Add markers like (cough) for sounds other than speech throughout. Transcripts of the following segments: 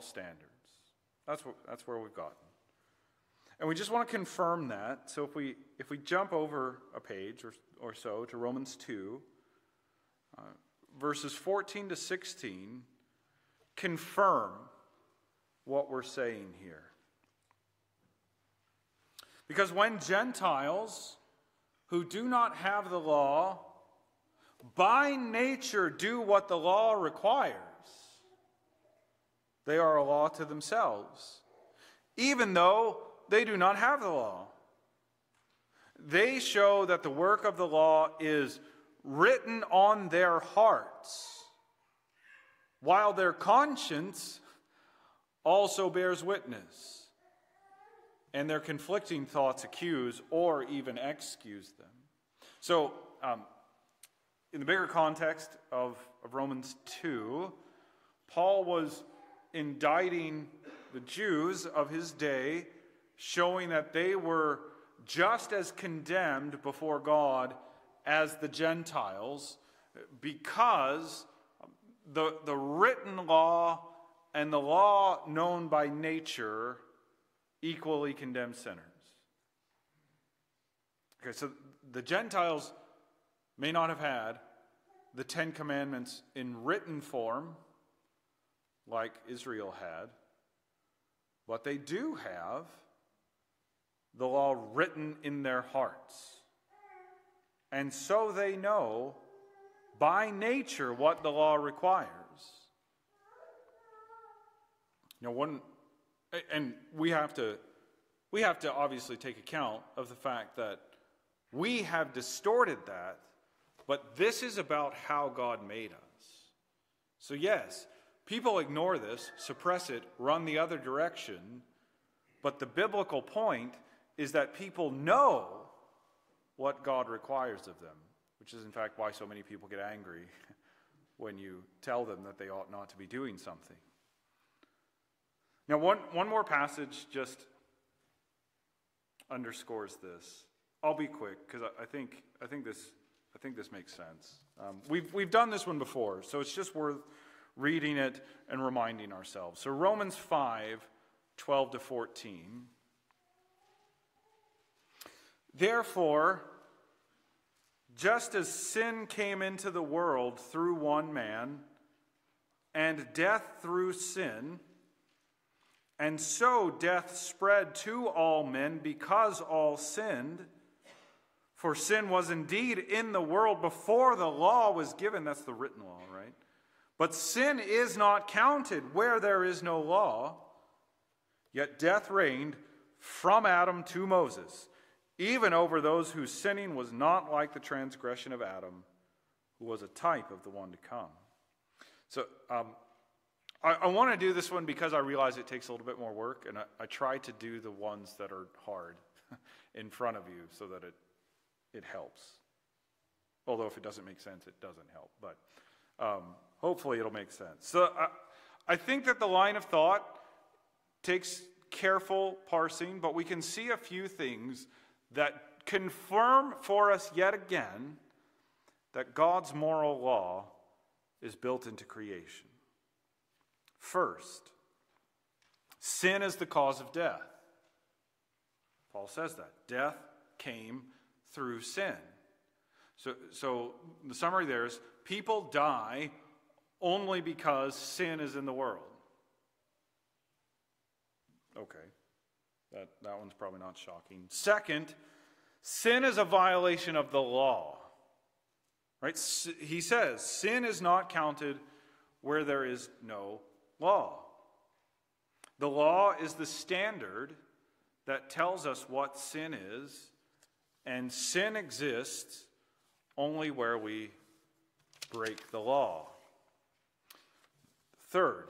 moral standards. That's, what, that's where we've gotten. And we just want to confirm that. So if we, if we jump over a page or, or so to Romans 2, uh, verses 14 to 16 confirm what we're saying here. Because when Gentiles who do not have the law by nature do what the law requires, they are a law to themselves, even though they do not have the law. They show that the work of the law is written on their hearts, while their conscience also bears witness and their conflicting thoughts accuse or even excuse them. So, um, in the bigger context of, of Romans 2, Paul was indicting the Jews of his day, showing that they were just as condemned before God as the Gentiles because the, the written law and the law known by nature equally condemn sinners. Okay, so the Gentiles may not have had the Ten Commandments in written form like Israel had, but they do have the law written in their hearts. And so they know by nature what the law requires. You know, one and we have to we have to obviously take account of the fact that we have distorted that but this is about how god made us so yes people ignore this suppress it run the other direction but the biblical point is that people know what god requires of them which is in fact why so many people get angry (laughs) when you tell them that they ought not to be doing something now, one, one more passage just underscores this. I'll be quick because I, I, think, I, think this, I think this makes sense. Um, we've, we've done this one before, so it's just worth reading it and reminding ourselves. So, Romans 5 12 to 14. Therefore, just as sin came into the world through one man, and death through sin, and so death spread to all men because all sinned. For sin was indeed in the world before the law was given. That's the written law? But sin is not counted where there is no law. Yet death reigned from Adam to Moses, even over those whose sinning was not like the transgression of Adam, who was a type of the one to come. So, um, I, I want to do this one because I realize it takes a little bit more work, and I, I try to do the ones that are hard (laughs) in front of you so that it, it helps. Although, if it doesn't make sense, it doesn't help. But um, hopefully, it'll make sense. So, I, I think that the line of thought takes careful parsing, but we can see a few things that confirm for us yet again that God's moral law is built into creation. First, sin is the cause of death. Paul says that. Death came through sin. So, so the summary there is people die only because sin is in the world. Okay, that, that one's probably not shocking. Second, sin is a violation of the law. Right? He says, sin is not counted where there is no law. The law is the standard that tells us what sin is, and sin exists only where we break the law. Third,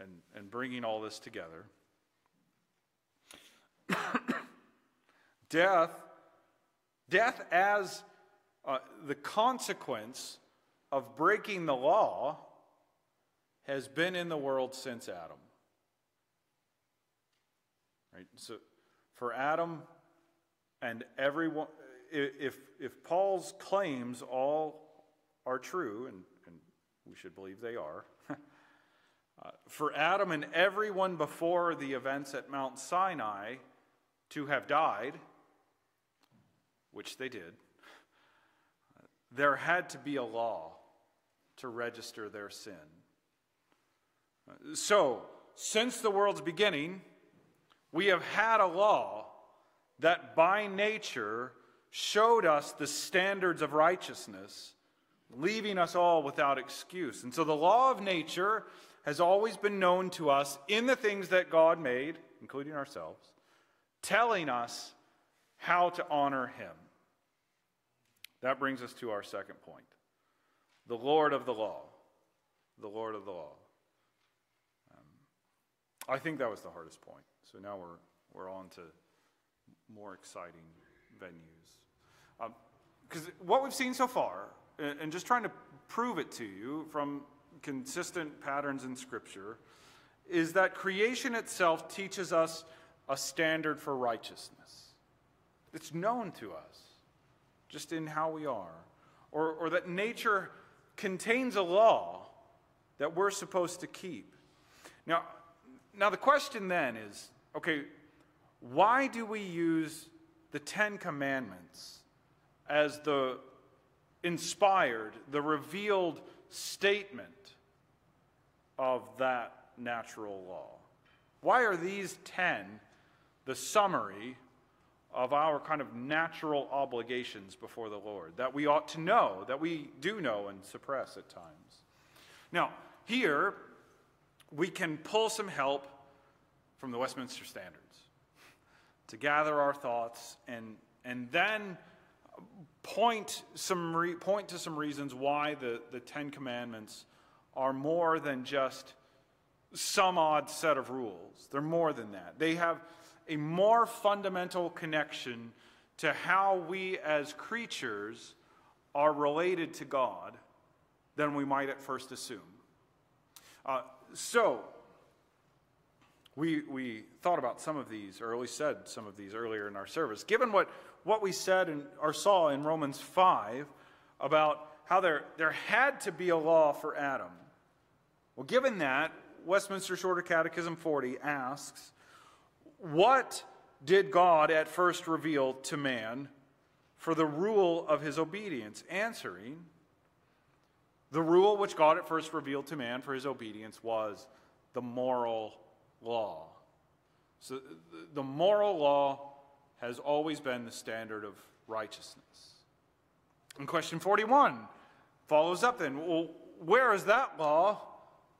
and, and bringing all this together, (coughs) death, death as uh, the consequence of breaking the law has been in the world since Adam. Right? So for Adam and everyone, if, if Paul's claims all are true, and, and we should believe they are, for Adam and everyone before the events at Mount Sinai to have died, which they did, there had to be a law to register their sin. So, since the world's beginning, we have had a law that by nature showed us the standards of righteousness, leaving us all without excuse. And so the law of nature has always been known to us in the things that God made, including ourselves, telling us how to honor Him. That brings us to our second point the Lord of the law. The Lord of the law. Um, I think that was the hardest point. So now we're, we're on to more exciting venues. Because um, what we've seen so far, and, and just trying to prove it to you from consistent patterns in Scripture, is that creation itself teaches us a standard for righteousness. It's known to us just in how we are. Or, or that nature contains a law that we're supposed to keep. Now, now the question then is okay, why do we use the Ten Commandments as the inspired, the revealed statement of that natural law? Why are these ten the summary of our kind of natural obligations before the Lord that we ought to know, that we do know and suppress at times? Now, here we can pull some help from the Westminster Standards to gather our thoughts and, and then point, some re, point to some reasons why the, the Ten Commandments are more than just some odd set of rules. They're more than that. They have a more fundamental connection to how we as creatures are related to God than we might at first assume. Uh, so, we, we thought about some of these, or at least said some of these earlier in our service. Given what, what we said and, or saw in Romans 5 about how there, there had to be a law for Adam. Well, given that, Westminster Shorter Catechism 40 asks, What did God at first reveal to man for the rule of his obedience? Answering, the rule which God at first revealed to man for his obedience was the moral law. So the moral law has always been the standard of righteousness. And question 41 follows up then. Well, where is that law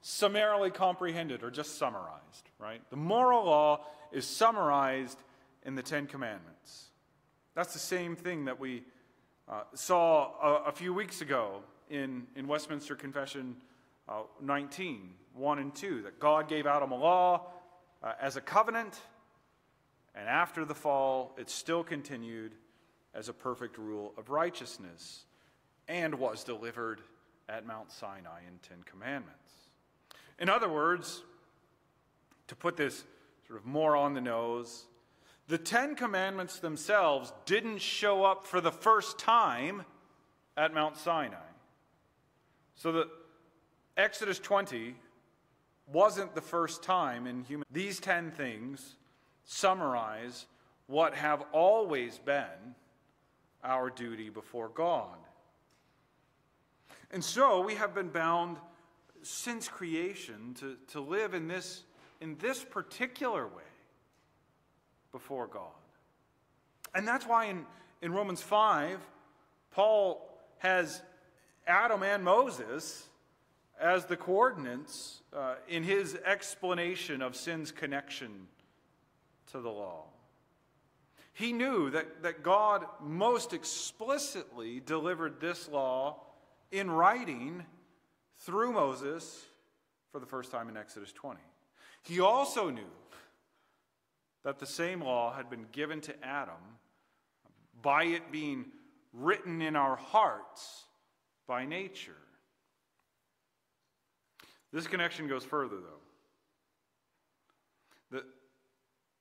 summarily comprehended or just summarized, right? The moral law is summarized in the Ten Commandments. That's the same thing that we uh, saw a, a, few weeks ago in, in Westminster Confession uh, 19, 1 and 2, that God gave Adam a law uh, as a covenant, and after the fall, it still continued as a perfect rule of righteousness and was delivered at Mount Sinai in Ten Commandments. In other words, to put this sort of more on the nose, the Ten Commandments themselves didn't show up for the first time at Mount Sinai. So the Exodus 20 wasn't the first time in human. These 10 things summarize what have always been our duty before God. And so we have been bound since creation to, to live in this, in this particular way before God. And that's why in, in Romans 5, Paul has Adam and Moses as the coordinates uh, in his explanation of sin's connection to the law. He knew that, that God most explicitly delivered this law in writing through Moses for the first time in Exodus 20. He also knew that the same law had been given to Adam by it being written in our hearts by nature. This connection goes further, though. The,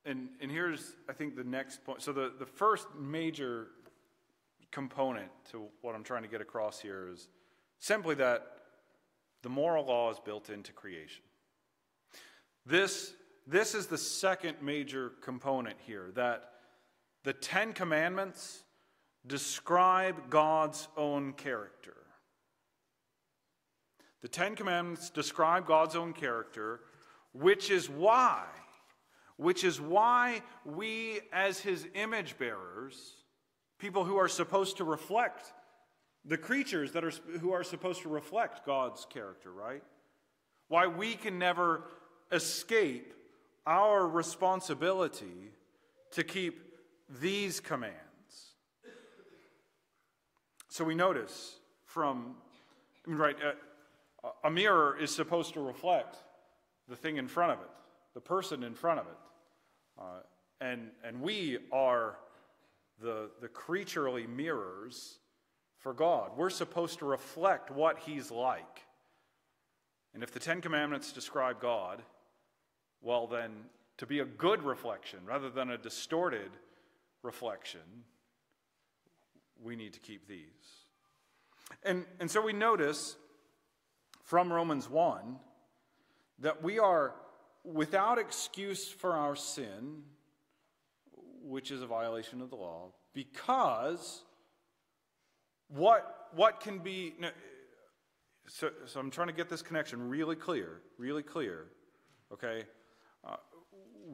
and, and here's, I think, the next point. So, the, the first major component to what I'm trying to get across here is simply that the moral law is built into creation. This, this is the second major component here that the Ten Commandments describe God's own character. The Ten Commandments describe God's own character, which is why, which is why we, as his image bearers, people who are supposed to reflect the creatures that are who are supposed to reflect God's character, right? Why we can never escape our responsibility to keep these commands. So we notice from, I mean, right, uh, a mirror is supposed to reflect the thing in front of it, the person in front of it. Uh, and, and we are the, the creaturely mirrors for God. We're supposed to reflect what He's like. And if the Ten Commandments describe God, well, then to be a good reflection rather than a distorted reflection, we need to keep these. And, and so we notice from Romans 1 that we are without excuse for our sin, which is a violation of the law, because what, what can be. So, so I'm trying to get this connection really clear, really clear, okay? Uh,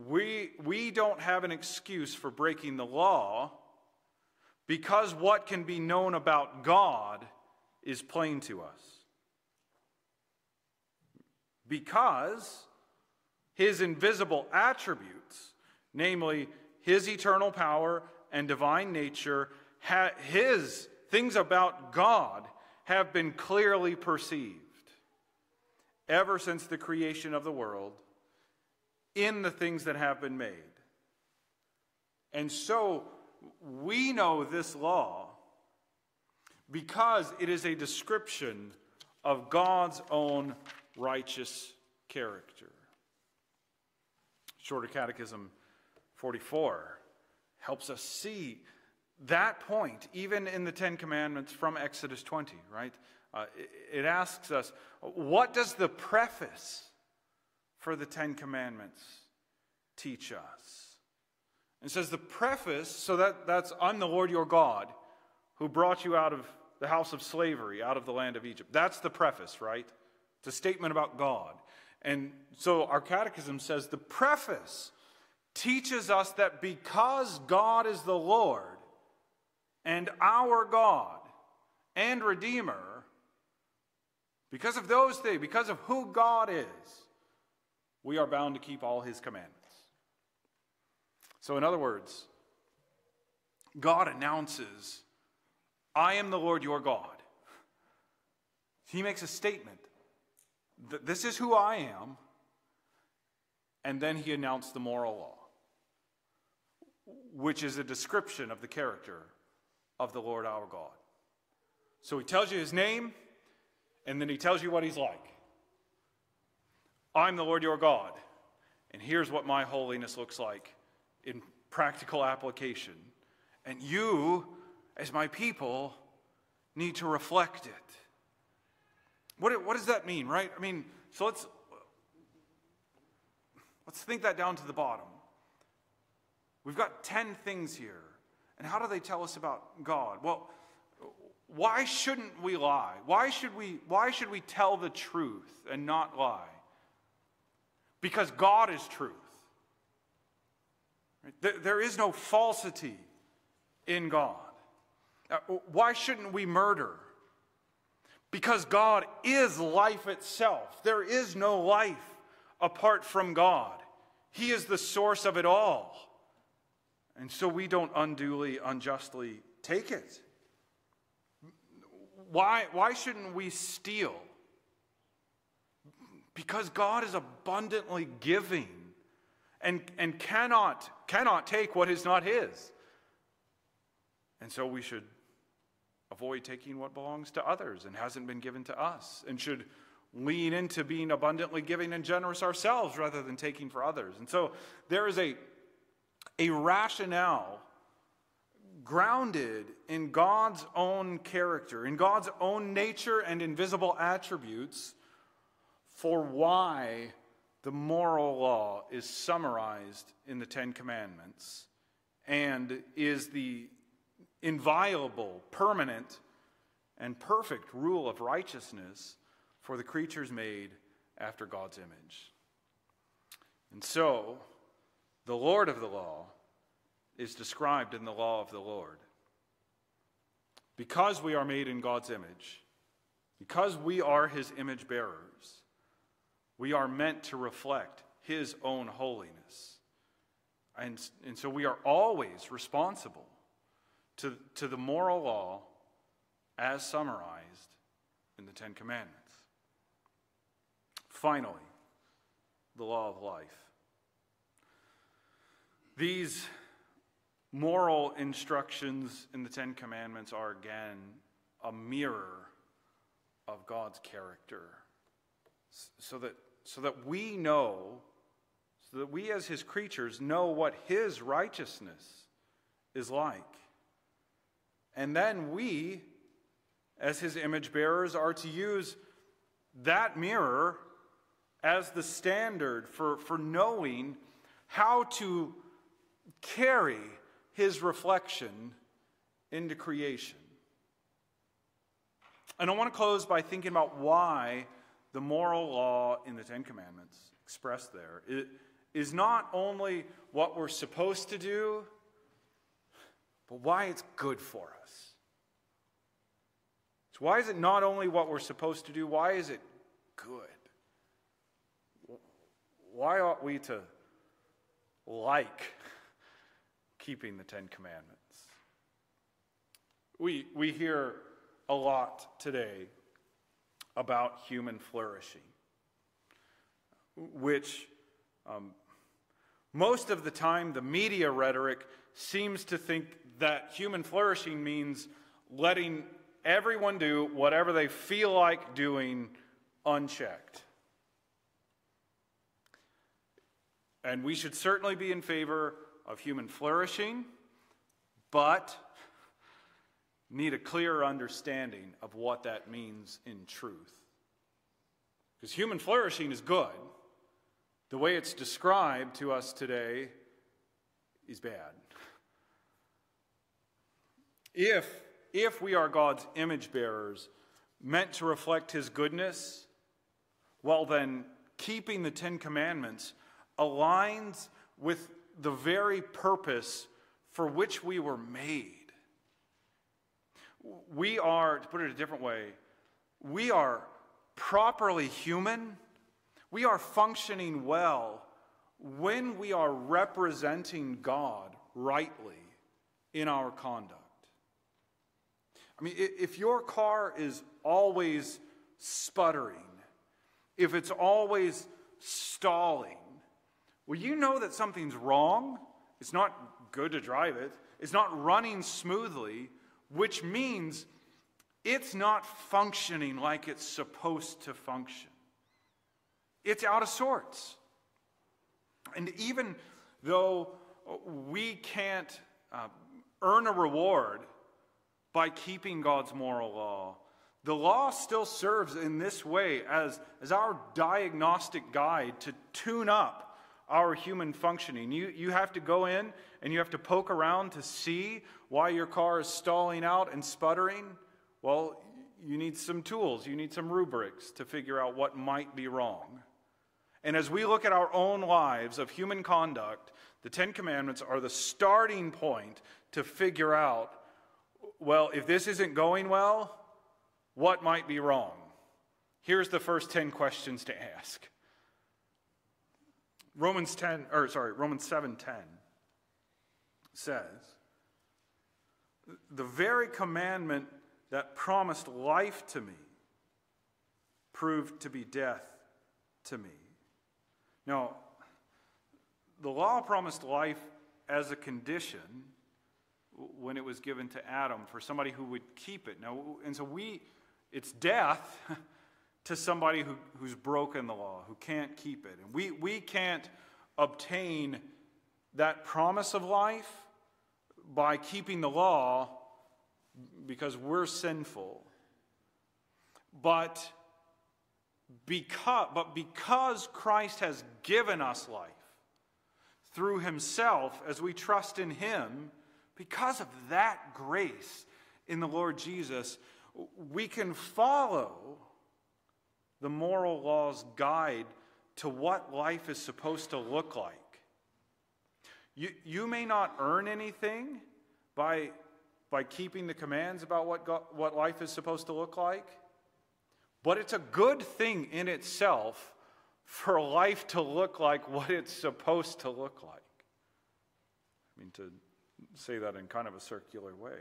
we, we don't have an excuse for breaking the law because what can be known about God is plain to us. Because his invisible attributes, namely his eternal power and divine nature, his things about God have been clearly perceived ever since the creation of the world in the things that have been made. And so we know this law because it is a description of God's own righteous character. Shorter Catechism 44 helps us see that point, even in the Ten Commandments from Exodus 20, right? Uh, it, it asks us, what does the preface for the Ten Commandments teach us? It says the preface, so that, that's I'm the Lord your God who brought you out of the house of slavery, out of the land of Egypt. That's the preface, right? It's a statement about God. And so our catechism says the preface teaches us that because God is the Lord and our God and Redeemer, because of those things, because of who God is, we are bound to keep all his commandments. So, in other words, God announces, I am the Lord your God. He makes a statement this is who I am, and then he announced the moral law, which is a description of the character of the Lord our God. So he tells you his name, and then he tells you what he's like. I'm the Lord your God, and here's what my holiness looks like in practical application. And you, as my people, need to reflect it. What, what does that mean, right? I mean, so let's let's think that down to the bottom. We've got 10 things here. And how do they tell us about God? Well, why shouldn't we lie? Why should we, why should we tell the truth and not lie? Because God is truth. There is no falsity in God. Uh, why shouldn't we murder? Because God is life itself. There is no life apart from God. He is the source of it all. And so we don't unduly, unjustly take it. Why, why shouldn't we steal? Because God is abundantly giving and, and cannot, cannot take what is not his. And so we should avoid taking what belongs to others and hasn't been given to us, and should lean into being abundantly giving and generous ourselves rather than taking for others. And so there is a, a rationale grounded in God's own character, in God's own nature and invisible attributes for why the moral law is summarized in the Ten Commandments and is the inviolable, permanent, and perfect rule of righteousness for the creatures made after God's image. And so, the Lord of the law is described in the law of the Lord. Because we are made in God's image, because we are his image bearers, we are meant to reflect his own holiness. And, and so we are always responsible to, to the moral law as summarized in the Ten Commandments. Finally, the law of life. These moral instructions in the Ten Commandments are again a mirror of God's character. So that, so that we know, so that we as His creatures know what His righteousness is like. And then we, as His image bearers, are to use that mirror as the standard for, for knowing how to carry his reflection into creation. And I want to close by thinking about why the moral law in the Ten Commandments, expressed there, is not only what we're supposed to do, but why it's good for us. So, why is it not only what we're supposed to do, why is it good? Why ought we to like keeping the Ten Commandments? We, we hear a lot today about human flourishing, which um, most of the time the media rhetoric seems to think that human flourishing means letting everyone do whatever they feel like doing unchecked. And we should certainly be in favor of human flourishing, but need a clearer understanding of what that means in truth. Because human flourishing is good. The way it's described to us today is bad. If, if we are God's image bearers, meant to reflect his goodness, well, then keeping the Ten Commandments aligns with the very purpose for which we were made. We are, to put it a different way, we are properly human. We are functioning well when we are representing God rightly in our conduct. I mean, if your car is always sputtering, if it's always stalling, well, you know that something's wrong. It's not good to drive it, it's not running smoothly, which means it's not functioning like it's supposed to function. It's out of sorts. And even though we can't uh, earn a reward by keeping God's moral law, the law still serves in this way as, as our diagnostic guide to tune up our human functioning. You, you have to go in and you have to poke around to see why your car is stalling out and sputtering. Well, you need some tools, you need some rubrics to figure out what might be wrong. And as we look at our own lives of human conduct, the Ten Commandments are the starting point to figure out well, if this isn't going well, what might be wrong? Here's the first 10 questions to ask. Romans 10 or sorry, Romans 7:10 says the very commandment that promised life to me proved to be death to me. Now, the law promised life as a condition when it was given to Adam for somebody who would keep it. Now, and so we, it's death (laughs) to somebody who, who's broken the law, who can't keep it. And we, we can't obtain that promise of life by keeping the law because we're sinful. But because, but because Christ has given us life through himself as we trust in him, because of that grace in the Lord Jesus, we can follow the moral law's guide to what life is supposed to look like. You, you may not earn anything by, by keeping the commands about what, God, what life is supposed to look like, but it's a good thing in itself for life to look like what it's supposed to look like. I mean, to say that in kind of a circular way.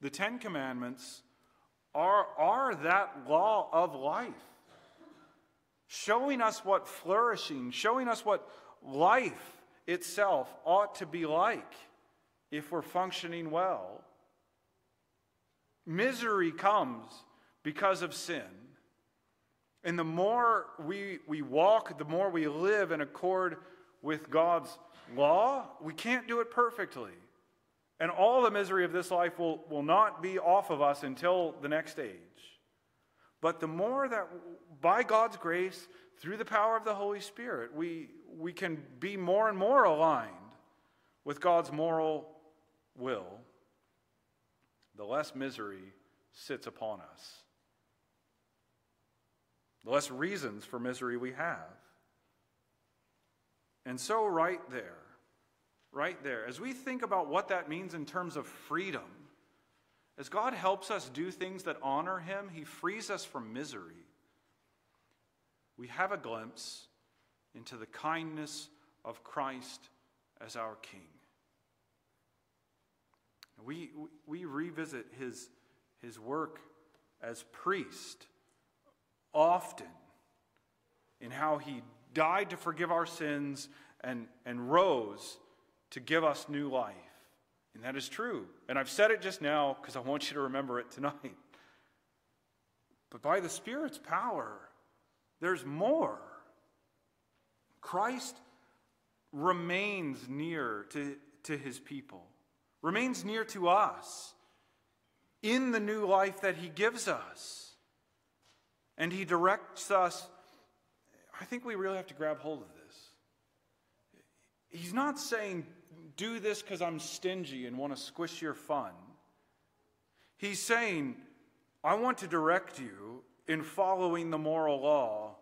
The Ten Commandments are, are that law of life, showing us what flourishing, showing us what life itself ought to be like if we're functioning well. Misery comes because of sin. And the more we, we walk, the more we live in accord with God's law, we can't do it perfectly. And all the misery of this life will, will not be off of us until the next age. But the more that, by God's grace, through the power of the Holy Spirit, we, we can be more and more aligned with God's moral will, the less misery sits upon us, the less reasons for misery we have. And so, right there, right there, as we think about what that means in terms of freedom, as God helps us do things that honor Him, He frees us from misery. We have a glimpse into the kindness of Christ as our King. We, we revisit his, his work as priest often in how he died to forgive our sins and, and rose to give us new life. And that is true. And I've said it just now because I want you to remember it tonight. (laughs) But by the Spirit's power, there's more. Christ remains near to, to his people, remains near to us in the new life that he gives us. And he directs us. I think we really have to grab hold of this. He's not saying, do this because I'm stingy and want to squish your fun. He's saying, I want to direct you in following the moral law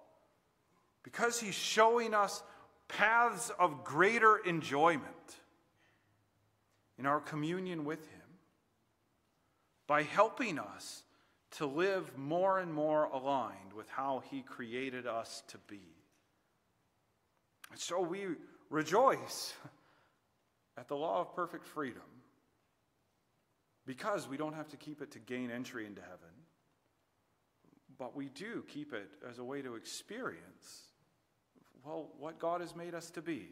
because he's showing us paths of greater enjoyment in our communion with him by helping us to live more and more aligned with how he created us to be. And so we rejoice at the law of perfect freedom because we don't have to keep it to gain entry into heaven, but we do keep it as a way to experience well, what God has made us to be.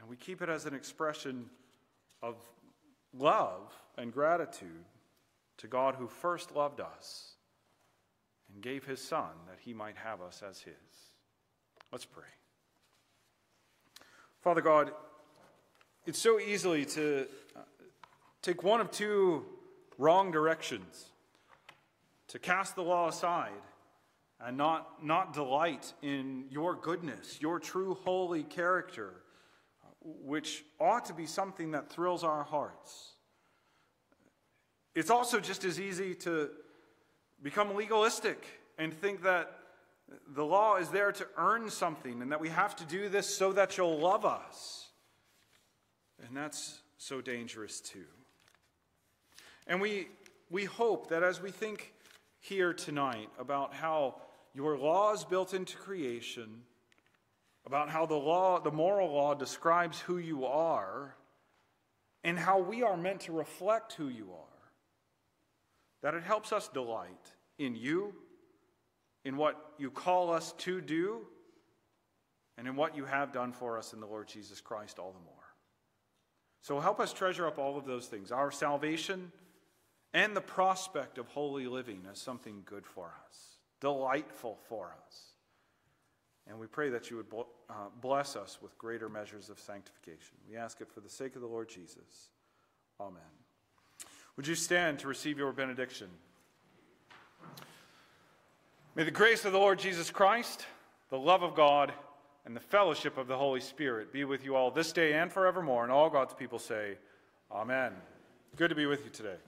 And we keep it as an expression of love and gratitude to God who first loved us and gave his Son that he might have us as his. Let's pray. Father God, it's so easily to uh, take one of two wrong directions to cast the law aside and not, not delight in your goodness, your true holy character, which ought to be something that thrills our hearts. It's also just as easy to become legalistic and think that the law is there to earn something and that we have to do this so that you'll love us. And that's so dangerous too. And we, we hope that as we think here tonight about how your law is built into creation, about how the law, the moral law describes who you are, and how we are meant to reflect who you are. That it helps us delight in you, in what you call us to do, and in what you have done for us in the Lord Jesus Christ all the more. So help us treasure up all of those things our salvation and the prospect of holy living as something good for us delightful for us. And we pray that you would uh, bless us with greater measures of sanctification. We ask it for the sake of the Lord Jesus. Amen. Would you stand to receive your benediction? May the grace of the Lord Jesus Christ, the love of God, and the fellowship of the Holy Spirit be with you all this day and forevermore. And all God's people say, Amen. Good to be with you today.